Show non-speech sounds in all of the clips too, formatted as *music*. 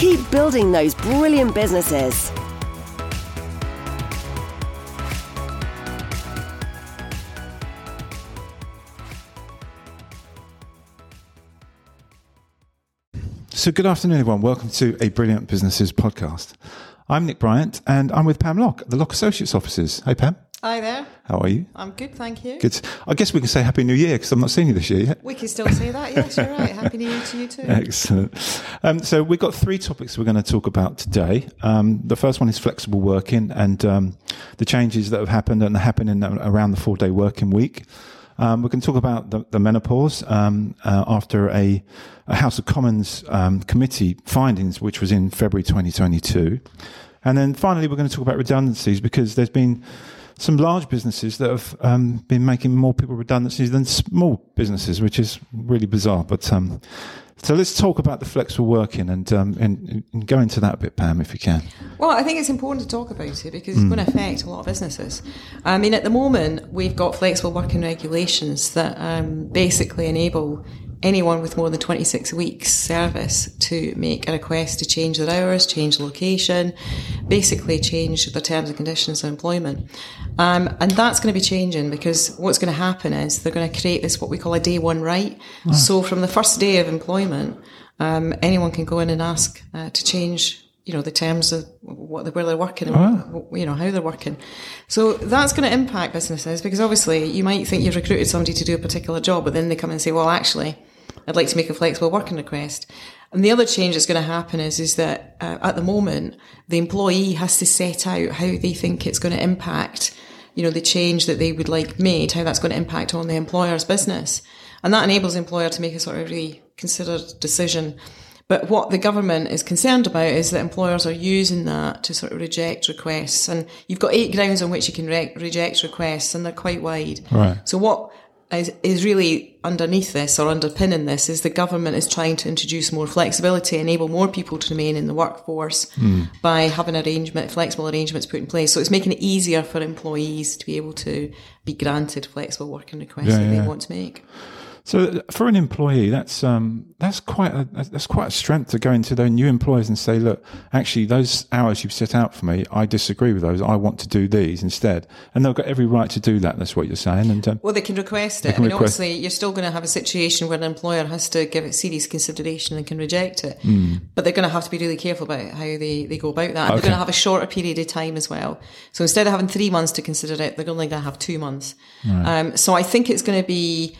Keep building those brilliant businesses. So, good afternoon, everyone. Welcome to a Brilliant Businesses podcast. I'm Nick Bryant, and I'm with Pam Loch, the Loch Associates offices. Hey, Pam. Hi there. How are you? I'm good, thank you. Good. I guess we can say Happy New Year because I'm not seeing you this year yet. We can still say that. Yes, you're right. Happy New Year to you too. Excellent. Um, so we've got three topics we're going to talk about today. Um, the first one is flexible working and um, the changes that have happened and are happening around the four-day working week. Um, we can talk about the, the menopause um, uh, after a, a, House of Commons um, committee findings, which was in February 2022. And then finally, we're going to talk about redundancies because there's been some large businesses that have um, been making more people redundancies than small businesses, which is really bizarre. But um, so let's talk about the flexible working and, um, and, and go into that a bit, Pam, if you can. Well, I think it's important to talk about it because it's mm. going to affect a lot of businesses. I mean, at the moment, we've got flexible working regulations that um, basically enable anyone with more than 26 weeks service to make a request to change their hours, change location, basically change the terms and conditions of employment. Um, and that's going to be changing because what's going to happen is they're going to create this, what we call a day one right. Wow. So from the first day of employment, um, anyone can go in and ask uh, to change you know the terms of what where they're working and oh. you know how they're working. So that's going to impact businesses because obviously you might think you've recruited somebody to do a particular job, but then they come and say, "Well, actually, I'd like to make a flexible working request. And the other change that's going to happen is, is that uh, at the moment, the employee has to set out how they think it's going to impact, you know, the change that they would like made, how that's going to impact on the employer's business. And that enables the employer to make a sort of really considered decision. But what the government is concerned about is that employers are using that to sort of reject requests. And you've got eight grounds on which you can re- reject requests, and they're quite wide. Right. So what is, is really underneath this or underpinning this is the government is trying to introduce more flexibility, enable more people to remain in the workforce mm. by having arrangement, flexible arrangements put in place. So it's making it easier for employees to be able to be granted flexible working requests yeah, that yeah. they want to make. So for an employee, that's um, that's quite a that's quite a strength to go into their new employers and say, look, actually, those hours you've set out for me, I disagree with those. I want to do these instead, and they've got every right to do that. That's what you're saying. And um, well, they can request it. Can I mean, request- obviously, you're still going to have a situation where an employer has to give it serious consideration and can reject it, mm. but they're going to have to be really careful about how they, they go about that. Okay. They're going to have a shorter period of time as well. So instead of having three months to consider it, they're only going to have two months. Right. Um, so I think it's going to be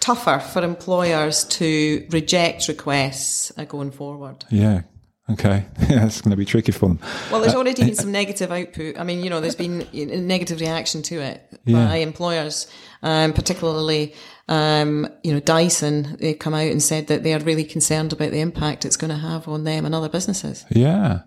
tougher for employers to reject requests uh, going forward. Yeah. Okay, *laughs* yeah, it's going to be tricky for them. Well, there's uh, already been some negative output. I mean, you know, there's been a negative reaction to it yeah. by employers, um, particularly, um, you know, Dyson. They've come out and said that they are really concerned about the impact it's going to have on them and other businesses. Yeah.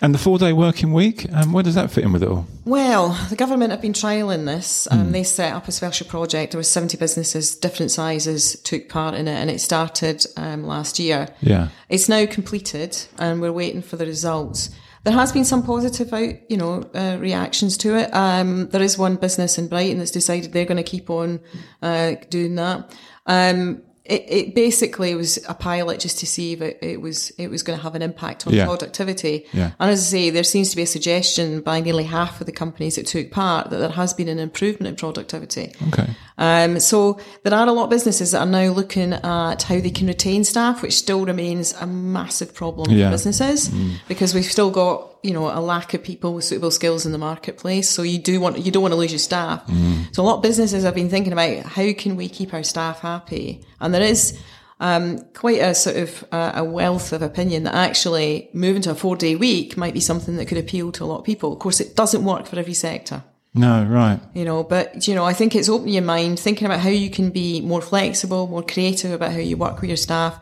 And the four day working week, um, where does that fit in with it all? Well, the government have been trialling this. Um, mm. They set up a special project. There were 70 businesses, different sizes, took part in it, and it started um, last year. Yeah. It's now completed, and we're waiting for the results. There has been some positive out, you know, uh, reactions to it. Um, there is one business in Brighton that's decided they're going to keep on uh, doing that. Um, it, it basically was a pilot just to see if it, it was it was going to have an impact on yeah. productivity. Yeah. And as I say, there seems to be a suggestion by nearly half of the companies that took part that there has been an improvement in productivity. Okay. Um, so there are a lot of businesses that are now looking at how they can retain staff, which still remains a massive problem yeah. for businesses mm. because we've still got you know a lack of people with suitable skills in the marketplace. So you do want you don't want to lose your staff. Mm. So a lot of businesses have been thinking about how can we keep our staff happy, and there is. Um, quite a sort of uh, a wealth of opinion that actually moving to a four day week might be something that could appeal to a lot of people. Of course, it doesn't work for every sector. No, right. You know, but you know, I think it's opening your mind, thinking about how you can be more flexible, more creative about how you work with your staff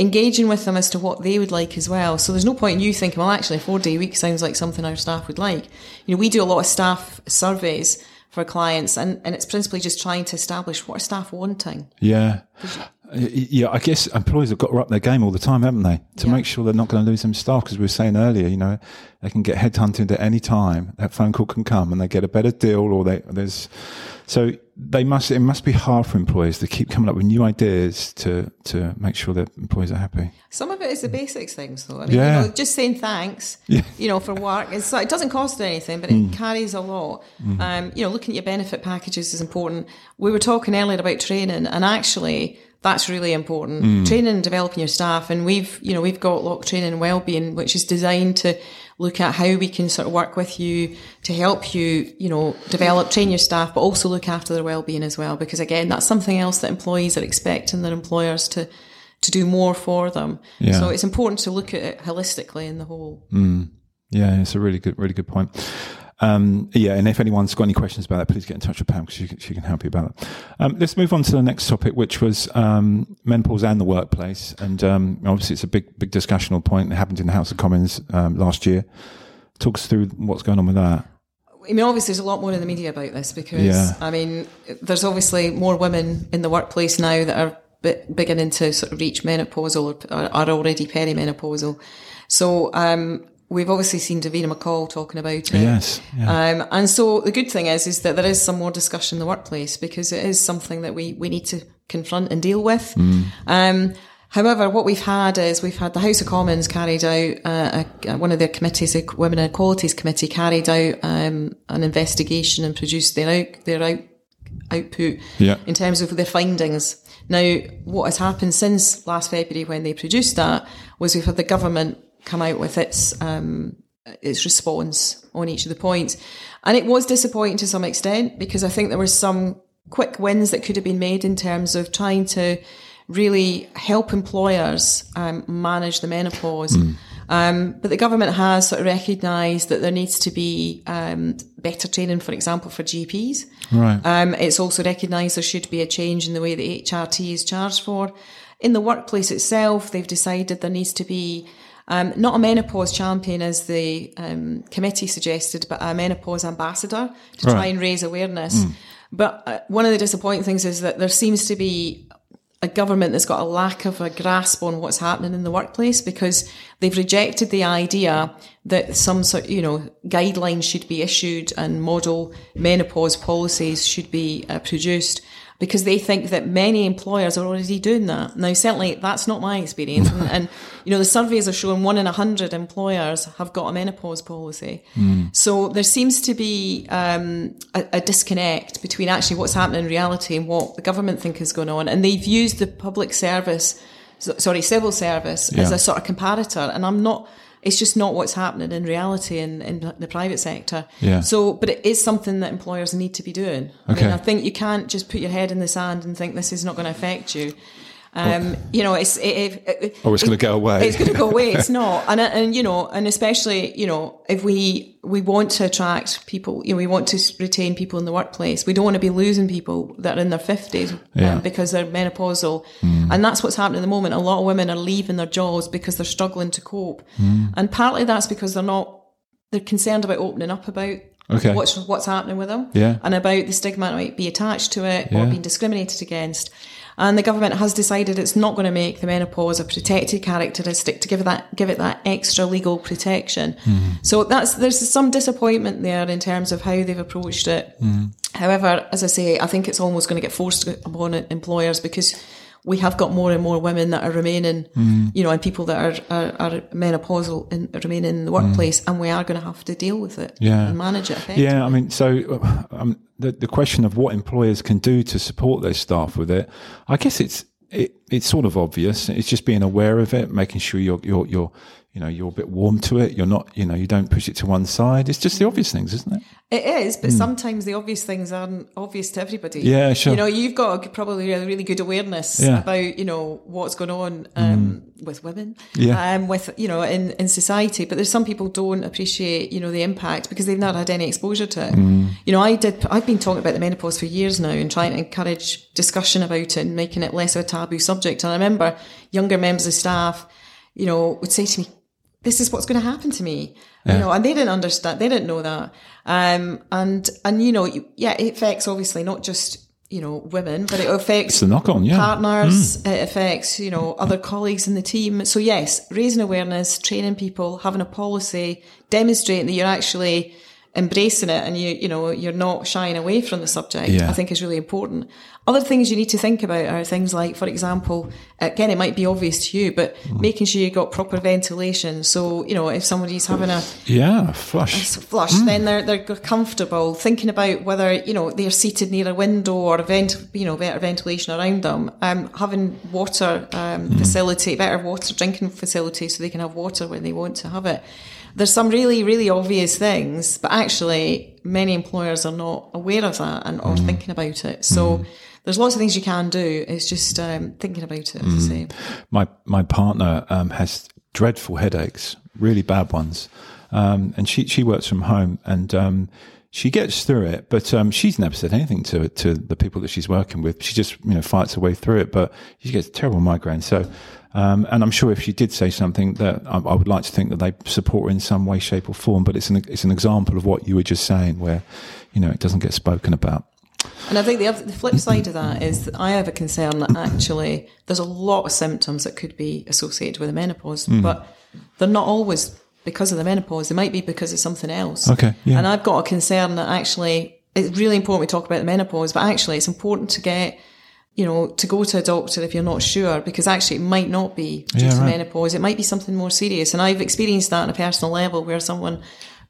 engaging with them as to what they would like as well. So there's no point in you thinking, well, actually, a four day week sounds like something our staff would like. You know, we do a lot of staff surveys for clients, and, and it's principally just trying to establish what are staff wanting. Yeah. Yeah, I guess employers have got to up their game all the time, haven't they? To Yeah. make sure they're not going to lose some staff. Because we were saying earlier, you know, they can get headhunted at any time. That phone call can come and they get a better deal or they, there's, so they must, it must be hard for employers to keep coming up with new ideas to, to make sure that employees are happy. Some of it is the mm. basics things, though. I mean, Yeah. you know, just saying thanks, Yeah. you know, for work. It's, it doesn't cost anything, but it mm. carries a lot. Mm. Um, you know, looking at your benefit packages is important. We were talking earlier about training, and actually, that's really important. Training and developing your staff, and we've, you know, we've got Loch training and wellbeing, which is designed to look at how we can sort of work with you to help you, you know, develop, train your staff, but also look after their well-being as well. Because again, that's something else that employees are expecting their employers to to do more for them. Yeah. So it's important to look at it holistically in the whole. Hmm. Yeah, it's a really good, really good point. Um, yeah, and if anyone's got any questions about that, please get in touch with Pam because she, can- she can help you about that. Um, let's move on to the next topic, which was um, menopause and the workplace. And um, obviously, it's a big, big discussional point. It happened in the House of Commons um, last year. Talk us through what's going on with that. I mean, obviously, there's a lot more in the media about this because, Yeah. I mean, there's obviously more women in the workplace now that are be- beginning to sort of reach menopausal or are are already perimenopausal. So, um, we've obviously seen Davina McCall talking about it. Yes, yeah. Um, and so the good thing is, is that there is some more discussion in the workplace because it is something that we, we need to confront and deal with. Um, however, what we've had is we've had the House of Commons carried out, uh, a, one of their committees, the Women and Equalities Committee carried out, um, an investigation and produced their out, their out, output Yeah. in terms of their findings. Now, what has happened since last February when they produced that was we've had the government come out with its um, its response on each of the points, and it was disappointing to some extent because I think there were some quick wins that could have been made in terms of trying to really help employers um, manage the menopause. Um, but the government has sort of recognised that there needs to be um, better training, for example, for GPs. Right. Um, it's also recognised there should be a change in the way the HRT is charged for. In the workplace itself, they've decided there needs to be um, not a menopause champion as the um, committee suggested, but a menopause ambassador to try and raise awareness. But uh, one of the disappointing things is that there seems to be a government that's got a lack of a grasp on what's happening in the workplace because they've rejected the idea that some sort, you know, guidelines should be issued and model menopause policies should be uh, produced because they think that many employers are already doing that. Now, certainly that's not my experience. and, and, *laughs* you know, the surveys are showing one in a hundred employers have got a menopause policy. So there seems to be um, a, a disconnect between actually what's happening in reality and what the government think is going on. And they've used the public service, sorry, civil service as a sort of comparator. And I'm not, it's just not what's happening in reality in, in the private sector. Yeah. So, but it is something that employers need to be doing. I Okay. mean, I think you can't just put your head in the sand and think this is not going to affect you. Um, you know, it's it, it, Or it's going to go away. it's going to go away. It's *laughs* not, and and you know, and especially you know, if we we want to attract people, you know, we want to retain people in the workplace. We don't want to be losing people that are in their fifties Yeah. um, because they're menopausal, and that's what's happening at the moment. A lot of women are leaving their jobs because they're struggling to cope, and partly that's because they're not they're concerned about opening up about Okay. what's what's happening with them, Yeah. and about the stigma that might be attached to it Yeah. or being discriminated against. And the government has decided it's not going to make the menopause a protected characteristic to give it that give it that extra legal protection. Mm-hmm. So that's there's some disappointment there in terms of how they've approached it. Mm-hmm. However, as I say, I think it's almost going to get forced upon employers because we have got more and more women that are remaining, Mm-hmm. you know, and people that are, are, are menopausal and remaining in the workplace, and we are going to have to deal with it Mm. Yeah. and manage it. Yeah, I mean, so uh, um, the the question of what employers can do to support their staff with it, I guess it's it, it's sort of obvious. It's just being aware of it, making sure you're you're you're you know you're a bit warm to it. You're not you know you don't push it to one side. It's just the obvious things, isn't it? It is, but sometimes the obvious things aren't obvious to everybody. Yeah, sure. You know, you've got probably a really good awareness Yeah. about, you know, what's going on, um, with women, Yeah. um, with you know in in society. But there's some people don't appreciate you know the impact because they've not had any exposure to it. You know, I did. I've been talking about the menopause for years now and trying to encourage discussion about it and making it less of a taboo subject. And I remember younger members of staff, you know, would say to me, "This is what's going to happen to me," you know, and they didn't understand. They didn't know that. Um, and and you know, yeah, it affects obviously not just you know women, but it affects It's the knock on, yeah. partners. It affects, you know, other colleagues in the team. So yes, raising awareness, training people, having a policy, demonstrating that you're actually embracing it and you, you know, you're not shying away from the subject. Yeah. I think is really important. Other things you need to think about are things like, for example, uh, again, it might be obvious to you, but hmm. making sure you've got proper ventilation. So, you know, if somebody's having a, Yeah, flush. flush, hmm. then they're they're comfortable. Thinking about whether you know they're seated near a window or a vent, you know, better ventilation around them. Um, having water um, hmm. facility, better water drinking facility, so they can have water when they want to have it. There's some really really obvious things, but actually many employers are not aware of that and or thinking about it. So. There's lots of things you can do. It's just um, thinking about it, say. my my partner um, has dreadful headaches, really bad ones, um, and she she works from home and. Um, she gets through it, but um, she's never said anything to to the people that she's working with. She just you know fights her way through it, but she gets terrible migraines. So, um, and I'm sure if she did say something, that I, I would like to think that they support her in some way, shape, or form. But it's an it's an example of what you were just saying, where you know it doesn't get spoken about. And I think the, other, the flip side of that is that I have a concern that actually there's a lot of symptoms that could be associated with the menopause, mm-hmm. but they're not always because of the menopause. They might be because of something else. Okay, yeah. And I've got a concern that actually it's really important we talk about the menopause, but actually it's important to get, you know, to go to a doctor if you're not sure, because actually it might not be due Yeah, to right. menopause. It might be something more serious. And I've experienced that on a personal level where someone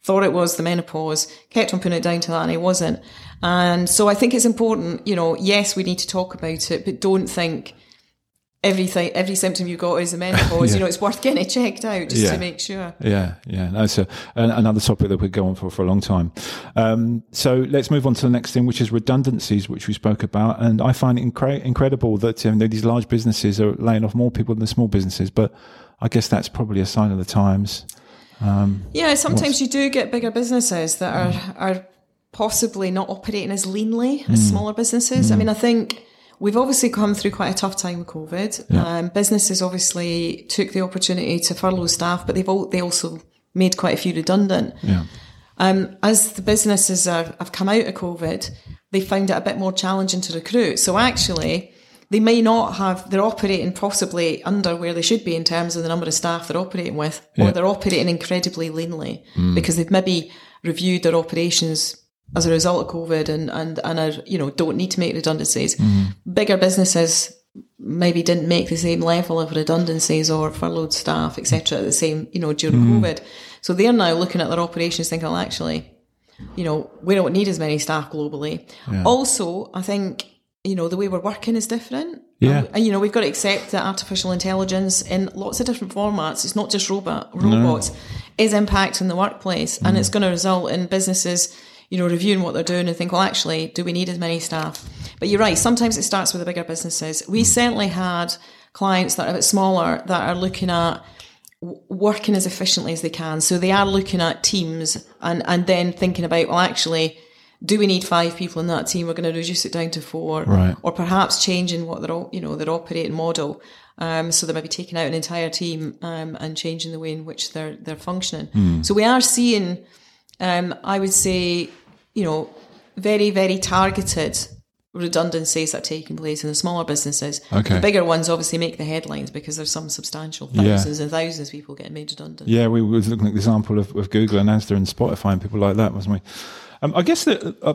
thought it was the menopause, kept on putting it down to that and it wasn't. And so I think it's important, you know, yes, we need to talk about it, but don't think everything, every symptom you've got is a menopause. *laughs* Yeah. You know, it's worth getting it checked out just Yeah. to make sure. Yeah, yeah, that's a, an, another topic that we go on for for a long time. Um, so let's move on to the next thing, which is redundancies, which we spoke about. And I find it incre- incredible that um, these large businesses are laying off more people than the small businesses. But I guess that's probably a sign of the times. Yeah, sometimes you do get bigger businesses that are are possibly not operating as leanly as smaller businesses. I mean, I think we've obviously come through quite a tough time with COVID. Um, businesses obviously took the opportunity to furlough staff, but they've all, they also made quite a few redundant. Yeah, Um, as the businesses are, have come out of COVID, they found it a bit more challenging to recruit. So actually, they may not have, they're operating possibly under where they should be in terms of the number of staff they're operating with, Yeah. or they're operating incredibly leanly because they've maybe reviewed their operations as a result of COVID and, and, and are, you know, don't need to make redundancies. Mm-hmm. Bigger businesses maybe didn't make the same level of redundancies or furloughed staff, etc., at the same, you know, during mm-hmm. COVID. So they're now looking at their operations thinking, well, actually, you know, we don't need as many staff globally. Also, I think, you know, the way we're working is different. Yeah. And, you know, we've got to accept that artificial intelligence in lots of different formats, it's not just robot, robots, is impacting the workplace. And mm-hmm. it's going to result in businesses, you know, reviewing what they're doing and think, well, actually, do we need as many staff? But you're right. Sometimes it starts with the bigger businesses. We certainly had clients that are a bit smaller that are looking at working as efficiently as they can. So they are looking at teams and, and then thinking about, well, actually, do we need five people in that team? We're going to reduce it down to four, Right. or perhaps changing what their o- you know their operating model. Um, so they might be taking out an entire team um, and changing the way in which they're they're functioning. So we are seeing, um, I would say, you know, very very targeted redundancies that are taking place in the smaller businesses. Okay. The bigger ones obviously make the headlines because there's some substantial Yeah. thousands and thousands of people getting made redundant. yeah. We were looking at the example of, of Google and Asda and Spotify and people like that, wasn't we? Um, I guess that uh,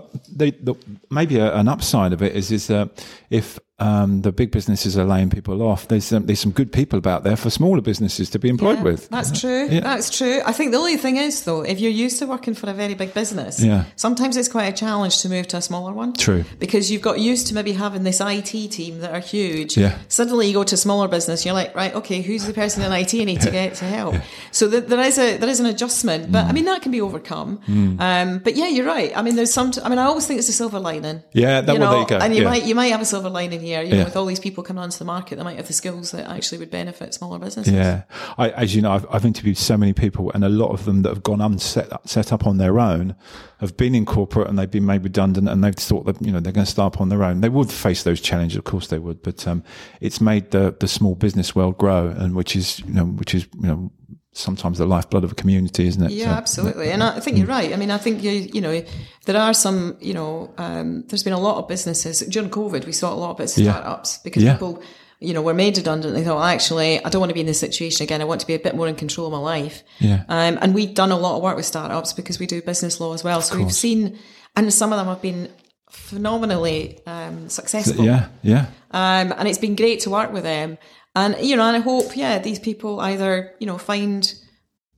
maybe a, an upside of it is is that if um, the big businesses are laying people off, there's um, there's some good people about there for smaller businesses to be employed Yeah, with. That's true. Yeah. That's true. I think the only thing is, though, if you're used to working for a very big business, Yeah. sometimes it's quite a challenge to move to a smaller one. True. Because you've got used to maybe having this IT team that are huge. Yeah. Suddenly you go to a smaller business, you're like, right, okay, who's the person in IT I need to get to help? So th- there is a there is an adjustment, but I Mm. mean that can be overcome. Um, but yeah, you're right. I mean, there's some. I mean, I always think it's a silver lining. Yeah, that- you well, know, there you go. And you might you might have a silver lining here. You know, Yeah. with all these people coming onto the market, they might have the skills that actually would benefit smaller businesses. Yeah, I, as you know, I've, I've interviewed so many people, and a lot of them that have gone unset set up on their own have been in corporate and they've been made redundant, and they've thought that you know they're going to start up on their own. They would face those challenges, of course they would, but um, it's made the the small business world grow, and which is you know which is you know sometimes the lifeblood of a community, isn't it? Yeah, So- absolutely. And I think you're right. I mean, I think you, you know, there are some, you know, um, there's been a lot of businesses during COVID. We saw a lot of of Yeah. startups because Yeah. people, you know, were made redundant. They thought, well, actually, I don't want to be in this situation again. I want to be a bit more in control of my life. Yeah. Um, and we've done a lot of work with startups because we do business law as well. So we've seen, and some of them have been phenomenally um, successful. yeah, yeah. Um, and it's been great to work with them. And, you know, and I hope, yeah, these people either, you know, find,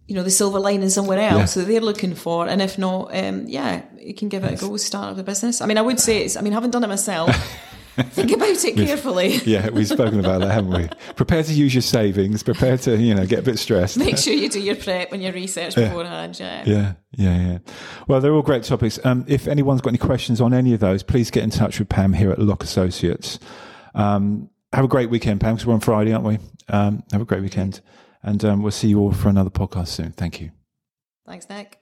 you know, the silver lining somewhere else Yeah. that they're looking for. And if not, um, yeah, you can give it a go, start up a business. I mean, I would say it's, I mean, having done it myself, *laughs* think about it carefully. *laughs* Yeah, we've spoken about that, haven't we? Prepare to use your savings. Prepare to, you know, get a bit stressed. Make sure you do your prep and your research beforehand. Yeah. Yeah, yeah, yeah. Well, they're all great topics. Um, if anyone's got any questions on any of those, please get in touch with Pam here at Loch Associates. Um, have a great weekend, Pam, because we're on Friday, aren't we? Um, have a great weekend. And um, we'll see you all for another podcast soon. Thank you. Thanks, Nick.